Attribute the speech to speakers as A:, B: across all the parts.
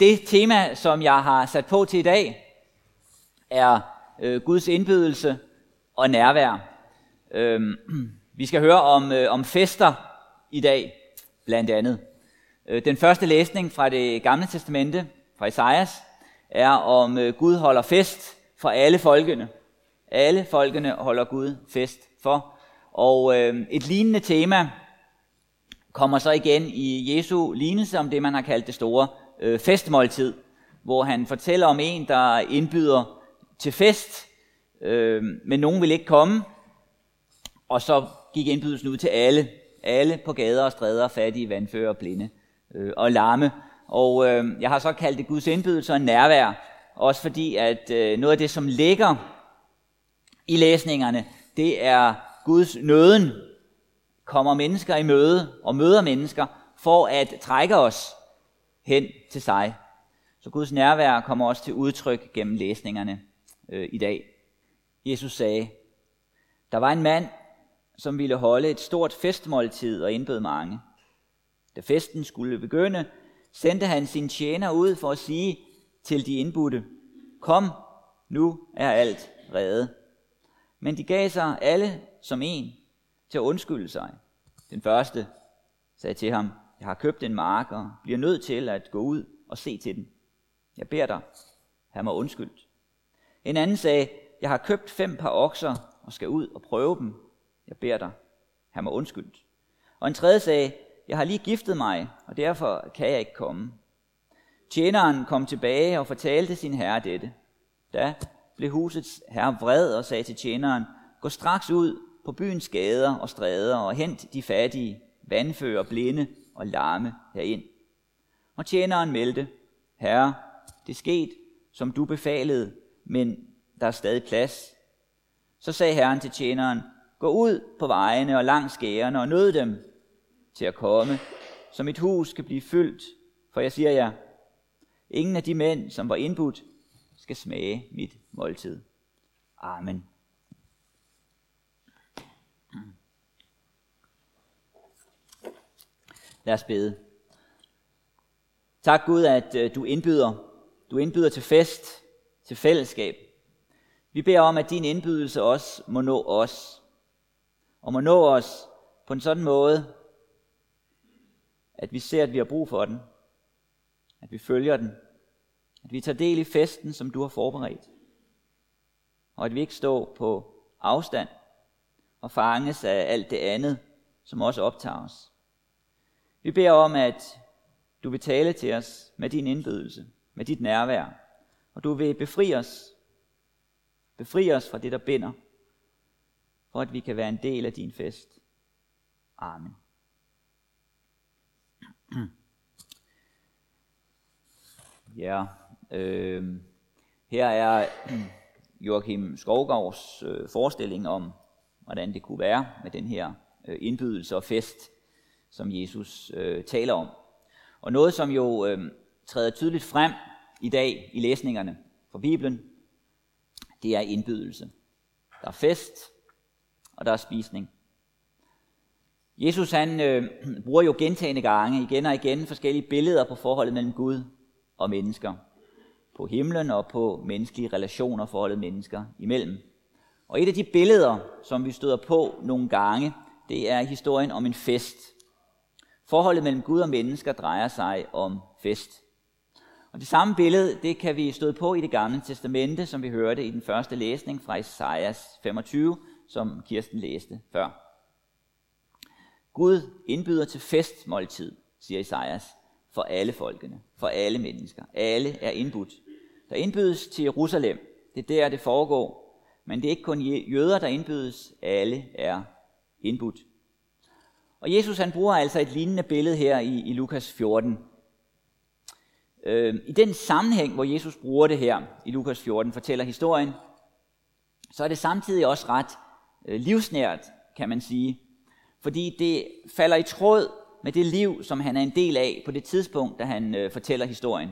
A: Det tema, som jeg har sat på til i dag, er øh, Guds indbydelse og nærvær. Øh, vi skal høre om, øh, om fester i dag, blandt andet. Øh, den første læsning fra det gamle testamente, fra Esajas, er om øh, Gud holder fest for alle folkene. Alle folkene holder Gud fest for. Og øh, et lignende tema kommer så igen i Jesu lignelse om det, man har kaldt det store øh, festmåltid, hvor han fortæller om en, der indbyder til fest, øh, men nogen vil ikke komme, og så gik indbydelsen ud til alle, alle på gader og stræder, fattige, vandfører, blinde øh, og lamme. Og øh, jeg har så kaldt det Guds indbydelse og nærvær, også fordi at øh, noget af det, som ligger i læsningerne, det er Guds nøden, kommer mennesker i møde og møder mennesker for at trække os hen til sig. Så Guds nærvær kommer også til udtryk gennem læsningerne øh, i dag. Jesus sagde, der var en mand, som ville holde et stort festmåltid og indbød mange. Da festen skulle begynde, sendte han sin tjener ud for at sige til de indbudte, kom, nu er alt reddet. Men de gav sig alle som en til at undskylde sig. Den første sagde til ham, jeg har købt en mark og bliver nødt til at gå ud og se til den. Jeg beder dig, have mig undskyldt. En anden sagde, jeg har købt fem par okser og skal ud og prøve dem. Jeg beder dig, have mig undskyldt. Og en tredje sagde, jeg har lige giftet mig, og derfor kan jeg ikke komme. Tjeneren kom tilbage og fortalte sin herre dette. Da blev husets herre vred og sagde til tjeneren, gå straks ud på byens gader og stræder og hent de fattige, vandfører, blinde og larme herind. Og tjeneren meldte, Herre, det skete, som du befalede, men der er stadig plads. Så sagde Herren til tjeneren, gå ud på vejene og langs skærene og nød dem til at komme, så mit hus kan blive fyldt. For jeg siger jer, ingen af de mænd, som var indbudt, skal smage mit måltid. Amen. Lad os bede. Tak Gud, at øh, du indbyder. Du indbyder til fest, til fællesskab. Vi beder om, at din indbydelse også må nå os. Og må nå os på en sådan måde, at vi ser, at vi har brug for den. At vi følger den. At vi tager del i festen, som du har forberedt. Og at vi ikke står på afstand og fanges af alt det andet, som også optager os. Vi beder om, at du vil tale til os med din indbydelse, med dit nærvær, og du vil befri os, befri os fra det, der binder, for at vi kan være en del af din fest. Amen. Ja, øh, her er Joachim Skovgaards øh, forestilling om, hvordan det kunne være med den her øh, indbydelse og fest som Jesus øh, taler om. Og noget, som jo øh, træder tydeligt frem i dag i læsningerne fra Bibelen, det er indbydelse. Der er fest, og der er spisning. Jesus han øh, bruger jo gentagende gange, igen og igen, forskellige billeder på forholdet mellem Gud og mennesker. På himlen og på menneskelige relationer, forholdet mennesker imellem. Og et af de billeder, som vi støder på nogle gange, det er historien om en fest. Forholdet mellem Gud og mennesker drejer sig om fest. Og det samme billede, det kan vi støde på i det gamle testamente, som vi hørte i den første læsning fra Esajas 25, som Kirsten læste før. Gud indbyder til festmåltid, siger Esajas, for alle folkene, for alle mennesker. Alle er indbudt. Der indbydes til Jerusalem. Det er der, det foregår. Men det er ikke kun jøder, der indbydes. Alle er indbudt. Og Jesus han bruger altså et lignende billede her i, i Lukas 14. Øh, I den sammenhæng, hvor Jesus bruger det her i Lukas 14, fortæller historien, så er det samtidig også ret øh, livsnært, kan man sige. Fordi det falder i tråd med det liv, som han er en del af på det tidspunkt, da han øh, fortæller historien.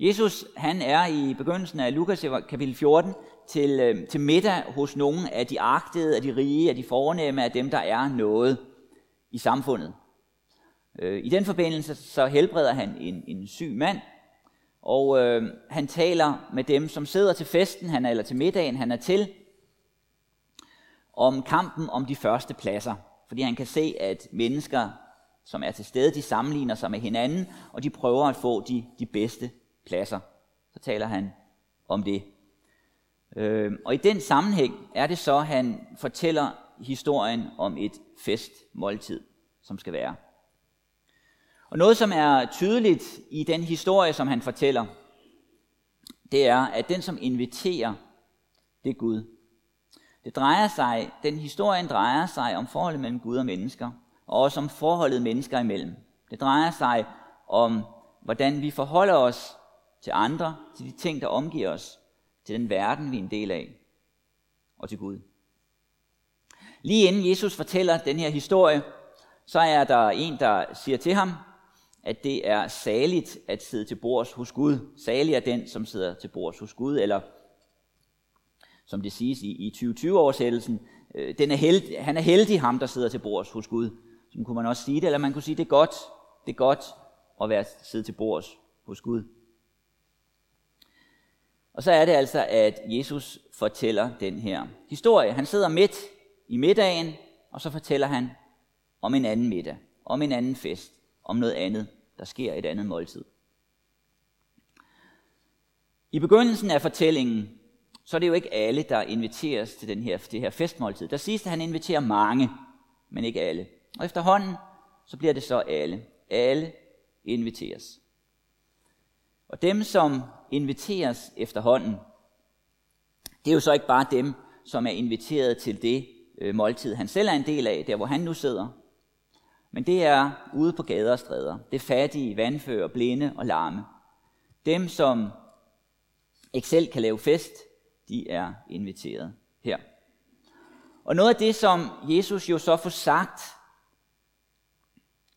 A: Jesus han er i begyndelsen af Lukas kapitel 14 til, øh, til middag hos nogle af de agtede, af de rige, af de fornemme, af dem, der er noget i samfundet. Øh, I den forbindelse så helbreder han en, en syg mand, Og øh, han taler med dem, som sidder til festen, han er, eller til middagen, han er til, om kampen om de første pladser. Fordi han kan se, at mennesker, som er til stede, de sammenligner sig med hinanden, og de prøver at få de, de bedste pladser. Så taler han om det. Øh, og i den sammenhæng er det så, han fortæller historien om et festmåltid, som skal være. Og noget, som er tydeligt i den historie, som han fortæller, det er, at den, som inviterer, det er Gud. Det drejer sig, den historien drejer sig om forholdet mellem Gud og mennesker, og også om forholdet mennesker imellem. Det drejer sig om, hvordan vi forholder os til andre, til de ting, der omgiver os, til den verden, vi er en del af, og til Gud. Lige inden Jesus fortæller den her historie, så er der en, der siger til ham, at det er saligt at sidde til bords hos Gud. Salig er den, som sidder til bords hos Gud, eller som det siges i, i 2020-oversættelsen, øh, den er held, han er heldig ham, der sidder til bords hos Gud. Så kunne man også sige det, eller man kunne sige, det er godt, det er godt at være sidde til bords hos Gud. Og så er det altså, at Jesus fortæller den her historie. Han sidder midt i middagen, og så fortæller han om en anden middag, om en anden fest, om noget andet, der sker et andet måltid. I begyndelsen af fortællingen, så er det jo ikke alle, der inviteres til den her, det her festmåltid. Der siges, at han inviterer mange, men ikke alle. Og efterhånden, så bliver det så alle. Alle inviteres. Og dem, som inviteres efterhånden, det er jo så ikke bare dem, som er inviteret til det øh, måltid, han selv er en del af, der hvor han nu sidder. Men det er ude på gader og stræder. Det fattige, vandfører, blinde og larme. Dem, som ikke selv kan lave fest, de er inviteret her. Og noget af det, som Jesus jo så får sagt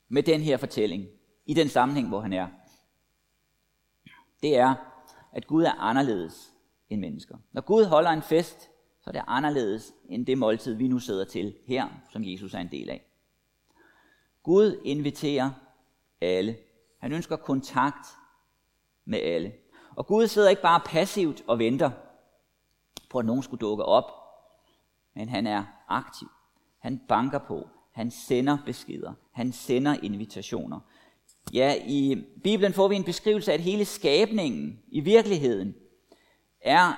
A: med den her fortælling, i den sammenhæng, hvor han er, det er, at Gud er anderledes end mennesker. Når Gud holder en fest, så er det anderledes end det måltid, vi nu sidder til her, som Jesus er en del af. Gud inviterer alle. Han ønsker kontakt med alle. Og Gud sidder ikke bare passivt og venter på, at nogen skulle dukke op, men han er aktiv. Han banker på. Han sender beskeder. Han sender invitationer. Ja, i Bibelen får vi en beskrivelse af, at hele skabningen i virkeligheden er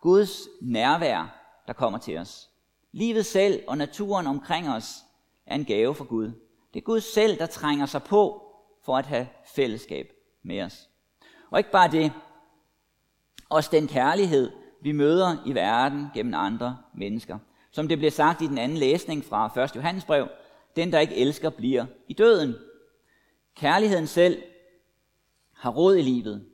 A: Guds nærvær, der kommer til os. Livet selv og naturen omkring os er en gave fra Gud. Det er Gud selv, der trænger sig på for at have fællesskab med os. Og ikke bare det, også den kærlighed, vi møder i verden gennem andre mennesker. Som det bliver sagt i den anden læsning fra 1. Johannes brev, den der ikke elsker bliver i døden. Kærligheden selv har råd i livet,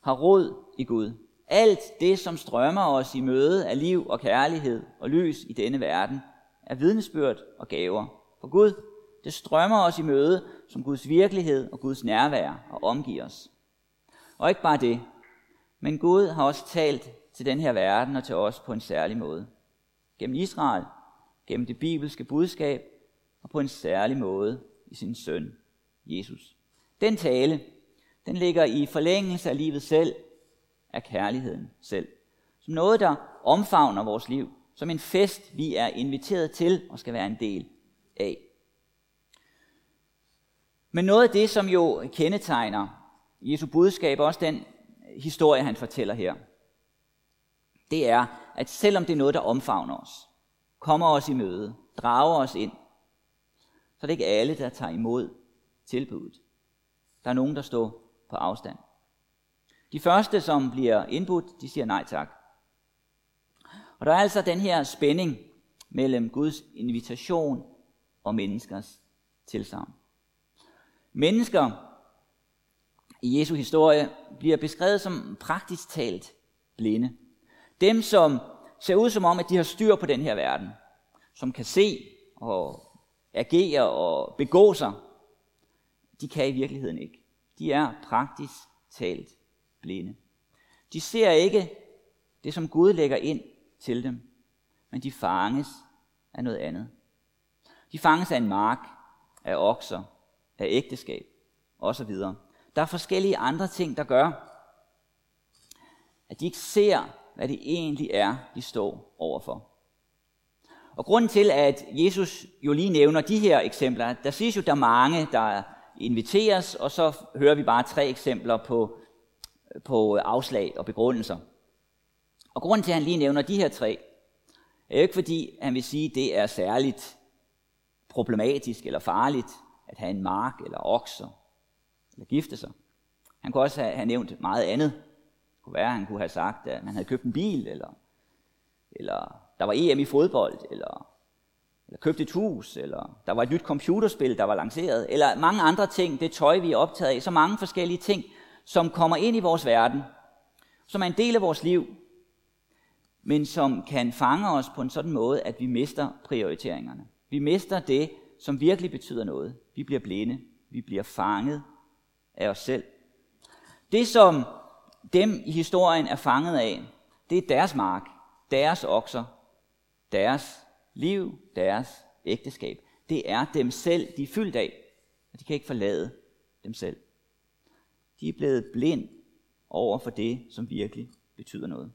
A: har råd i Gud. Alt det, som strømmer os i møde af liv og kærlighed og lys i denne verden, er vidnesbyrd og gaver for Gud. Det strømmer os i møde som Guds virkelighed og Guds nærvær og omgiver os. Og ikke bare det, men Gud har også talt til den her verden og til os på en særlig måde. Gennem Israel, gennem det bibelske budskab og på en særlig måde i sin søn, Jesus. Den tale, den ligger i forlængelse af livet selv, af kærligheden selv. Som noget, der omfavner vores liv. Som en fest, vi er inviteret til og skal være en del af. Men noget af det, som jo kendetegner Jesu budskab, også den historie, han fortæller her, det er, at selvom det er noget, der omfavner os, kommer os i møde, drager os ind, så er det ikke alle, der tager imod tilbuddet. Der er nogen, der står på afstand. De første, som bliver indbudt, de siger nej tak. Og der er altså den her spænding mellem Guds invitation og menneskers tilsavn. Mennesker i Jesu historie bliver beskrevet som praktisk talt blinde. Dem, som ser ud som om, at de har styr på den her verden. Som kan se og agere og begå sig. De kan i virkeligheden ikke. De er praktisk talt blinde. De ser ikke det, som Gud lægger ind til dem, men de fanges af noget andet. De fanges af en mark, af okser, af ægteskab osv. Der er forskellige andre ting, der gør, At de ikke ser, hvad det egentlig er, de står overfor. Og grunden til, at Jesus jo lige nævner de her eksempler, der siges jo, der er mange, der inviteres, og så hører vi bare tre eksempler på, på afslag og begrundelser. Og grunden til, at han lige nævner de her tre, er jo ikke fordi, han vil sige, at det er særligt problematisk eller farligt at have en mark eller okser eller gifte sig. Han kunne også have, nævnt meget andet. Det kunne være, at han kunne have sagt, at man havde købt en bil, eller, eller der var EM i fodbold, eller, eller købt et hus, eller der var et nyt computerspil, der var lanceret, eller mange andre ting, det tøj, vi er optaget af. Så mange forskellige ting, som kommer ind i vores verden, som er en del af vores liv, men som kan fange os på en sådan måde, at vi mister prioriteringerne. Vi mister det, som virkelig betyder noget. Vi bliver blinde. Vi bliver fanget af os selv. Det, som dem i historien er fanget af, det er deres mark, deres okser, deres liv, deres ægteskab. Det er dem selv, de er fyldt af, og de kan ikke forlade dem selv. De er blevet blind over for det, som virkelig betyder noget.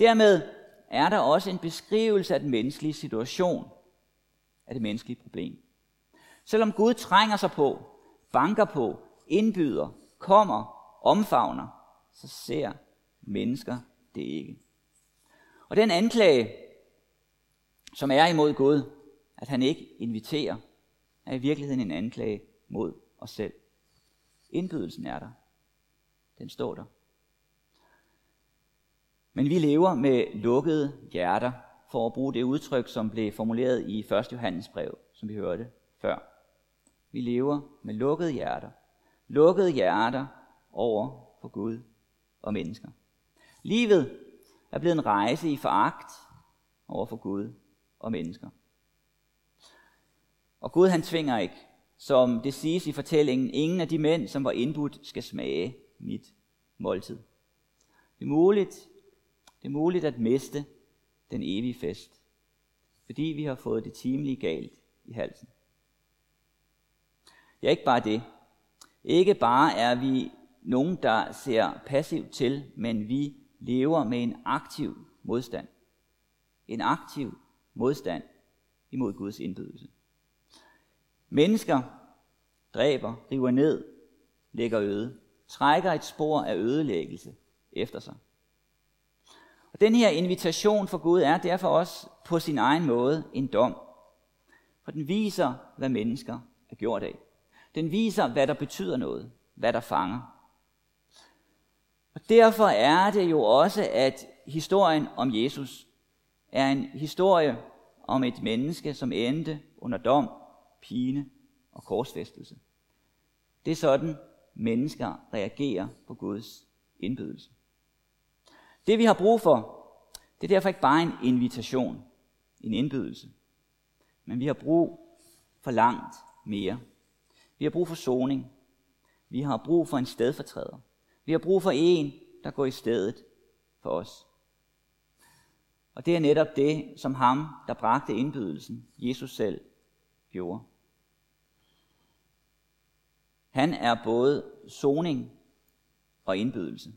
A: Dermed er der også en beskrivelse af den menneskelige situation, af det menneskelige problem. Selvom Gud trænger sig på, banker på, indbyder, kommer, omfavner, så ser mennesker det ikke. Og den anklage, som er imod Gud, at han ikke inviterer, er i virkeligheden en anklage mod os selv. Indbydelsen er der. Den står der. Men vi lever med lukkede hjerter, for at bruge det udtryk, som blev formuleret i 1. Johannes brev, som vi hørte før. Vi lever med lukkede hjerter. Lukkede hjerter over for Gud og mennesker. Livet er blevet en rejse i foragt over for Gud og mennesker. Og Gud han tvinger ikke, som det siges i fortællingen, ingen af de mænd, som var indbudt, skal smage mit måltid. Det er muligt, det er muligt at miste den evige fest, fordi vi har fået det timelige galt i halsen. Ja, ikke bare det. Ikke bare er vi nogen, der ser passivt til, men vi lever med en aktiv modstand. En aktiv modstand imod Guds indbydelse. Mennesker dræber, river ned, lægger øde, trækker et spor af ødelæggelse efter sig. Og den her invitation for Gud er derfor også på sin egen måde en dom. For den viser, hvad mennesker er gjort af. Den viser, hvad der betyder noget, hvad der fanger. Og derfor er det jo også, at historien om Jesus er en historie om et menneske, som endte under dom, pine og korsfæstelse. Det er sådan, mennesker reagerer på Guds indbydelse. Det vi har brug for, det er derfor ikke bare en invitation, en indbydelse, men vi har brug for langt mere. Vi har brug for soning. Vi har brug for en stedfortræder. Vi har brug for en, der går i stedet for os. Og det er netop det, som ham, der bragte indbydelsen, Jesus selv, gjorde. Han er både soning og indbydelse.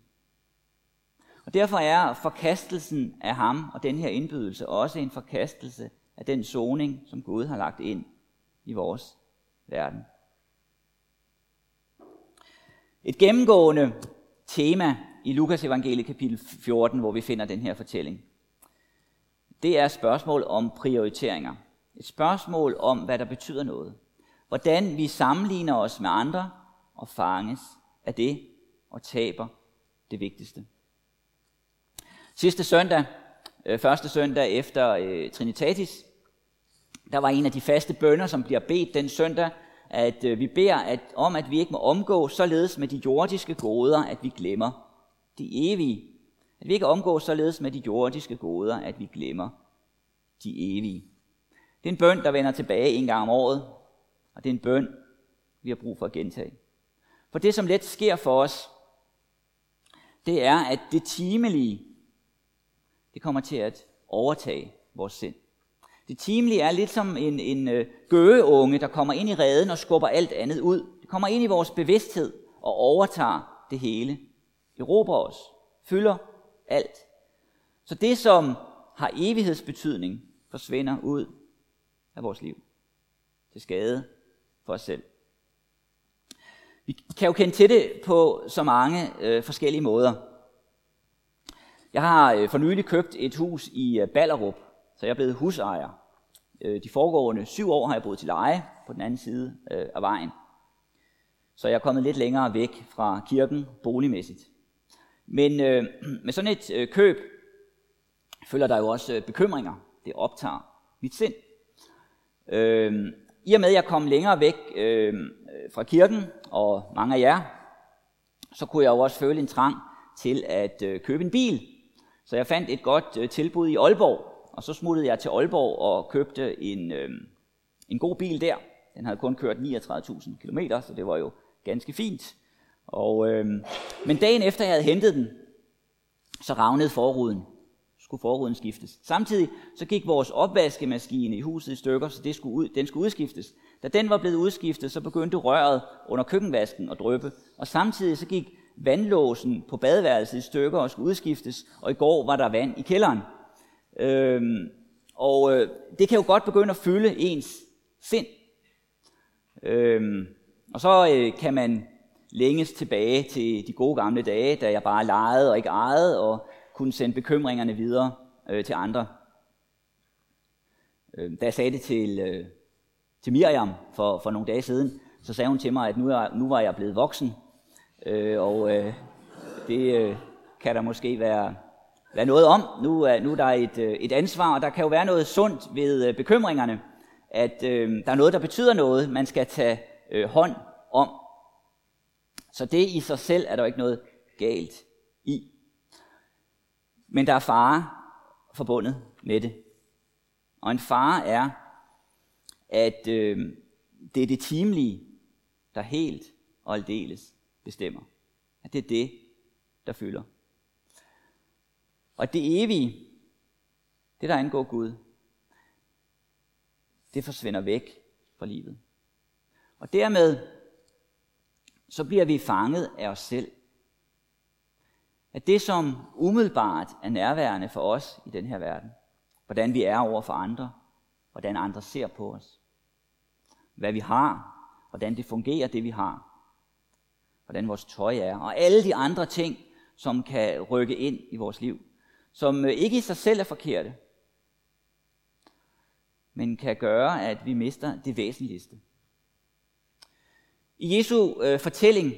A: Og derfor er forkastelsen af ham og den her indbydelse også en forkastelse af den soning, som Gud har lagt ind i vores verden. Et gennemgående tema i Lukas evangeliet kapitel 14, hvor vi finder den her fortælling, det er spørgsmål om prioriteringer. Et spørgsmål om, hvad der betyder noget. Hvordan vi sammenligner os med andre og fanges af det og taber det vigtigste. Sidste søndag, øh, første søndag efter øh, Trinitatis, der var en af de faste bønder, som bliver bedt den søndag, at øh, vi beder at, om, at vi ikke må omgå således med de jordiske goder, at vi glemmer de evige. At vi ikke omgå således med de jordiske goder, at vi glemmer de evige. Det er en bøn, der vender tilbage en gang om året, og det er en bøn, vi har brug for at gentage. For det, som let sker for os, det er, at det timelige, det kommer til at overtage vores sind. Det timelige er lidt som en, en øh, gøgeunge, der kommer ind i reden og skubber alt andet ud. Det kommer ind i vores bevidsthed og overtager det hele. Erobrer os, fylder alt. Så det, som har evighedsbetydning, forsvinder ud af vores liv til skade for os selv. Vi kan jo kende til det på så mange øh, forskellige måder. Jeg har øh, for nylig købt et hus i øh, Ballerup, så jeg er blevet husejer. Øh, de foregående syv år har jeg boet til leje på den anden side øh, af vejen. Så jeg er kommet lidt længere væk fra kirken boligmæssigt. Men øh, med sådan et øh, køb følger der jo også øh, bekymringer. Det optager mit sind. Øh, i og med, at jeg kom længere væk øh, fra kirken, og mange af jer, så kunne jeg jo også føle en trang til at øh, købe en bil. Så jeg fandt et godt øh, tilbud i Aalborg, og så smuttede jeg til Aalborg og købte en, øh, en god bil der. Den havde kun kørt 39.000 km, så det var jo ganske fint. Og, øh, men dagen efter jeg havde hentet den, så ravnede forruden. Skulle forruden skiftes. Samtidig så gik vores opvaskemaskine i huset i stykker, så det skulle ud, den skulle udskiftes. Da den var blevet udskiftet, så begyndte røret under køkkenvasken at drøbe. Og samtidig så gik vandlåsen på badeværelset i stykker og skulle udskiftes, og i går var der vand i kælderen. Øhm, og øh, det kan jo godt begynde at fylde ens sind. Øhm, og så øh, kan man længes tilbage til de gode gamle dage, da jeg bare legede og ikke ejede, og kunne sende bekymringerne videre øh, til andre. Øh, da jeg sagde det til, øh, til Miriam for, for nogle dage siden, så sagde hun til mig, at nu, er, nu var jeg blevet voksen, øh, og øh, det øh, kan der måske være, være noget om. Nu er, nu er der et, øh, et ansvar, og der kan jo være noget sundt ved øh, bekymringerne, at øh, der er noget, der betyder noget, man skal tage øh, hånd om. Så det i sig selv er der ikke noget galt i. Men der er fare forbundet med det. Og en fare er, at øh, det er det timelige, der helt og aldeles bestemmer. At det er det, der fylder. Og det evige, det der angår Gud, det forsvinder væk fra livet. Og dermed så bliver vi fanget af os selv. At det, som umiddelbart er nærværende for os i den her verden, hvordan vi er over for andre, hvordan andre ser på os, hvad vi har, hvordan det fungerer, det vi har, hvordan vores tøj er, og alle de andre ting, som kan rykke ind i vores liv, som øh, ikke i sig selv er forkerte, men kan gøre, at vi mister det væsentligste. I Jesu øh, fortælling,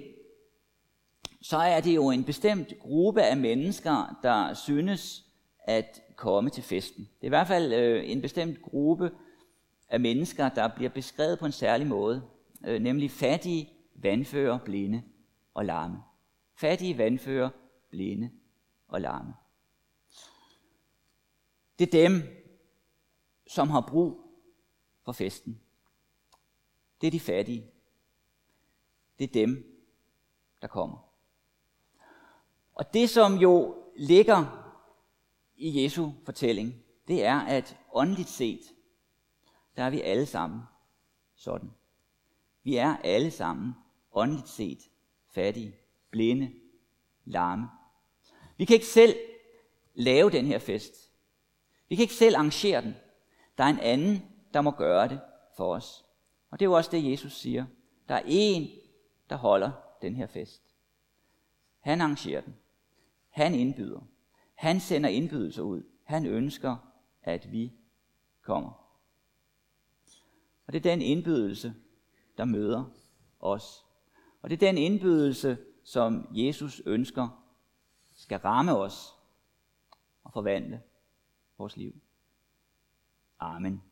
A: så er det jo en bestemt gruppe af mennesker, der synes at komme til festen. Det er i hvert fald øh, en bestemt gruppe af mennesker, der bliver beskrevet på en særlig måde, øh, nemlig fattige, vandfører, blinde og larme. Fattige, vandfører, blinde og larme. Det er dem, som har brug for festen. Det er de fattige det er dem, der kommer. Og det, som jo ligger i Jesu fortælling, det er, at åndeligt set, der er vi alle sammen sådan. Vi er alle sammen åndeligt set fattige, blinde, larme. Vi kan ikke selv lave den her fest. Vi kan ikke selv arrangere den. Der er en anden, der må gøre det for os. Og det er jo også det, Jesus siger. Der er en, der holder den her fest. Han arrangerer den. Han indbyder. Han sender indbydelser ud. Han ønsker, at vi kommer. Og det er den indbydelse, der møder os. Og det er den indbydelse, som Jesus ønsker skal ramme os og forvandle vores liv. Amen.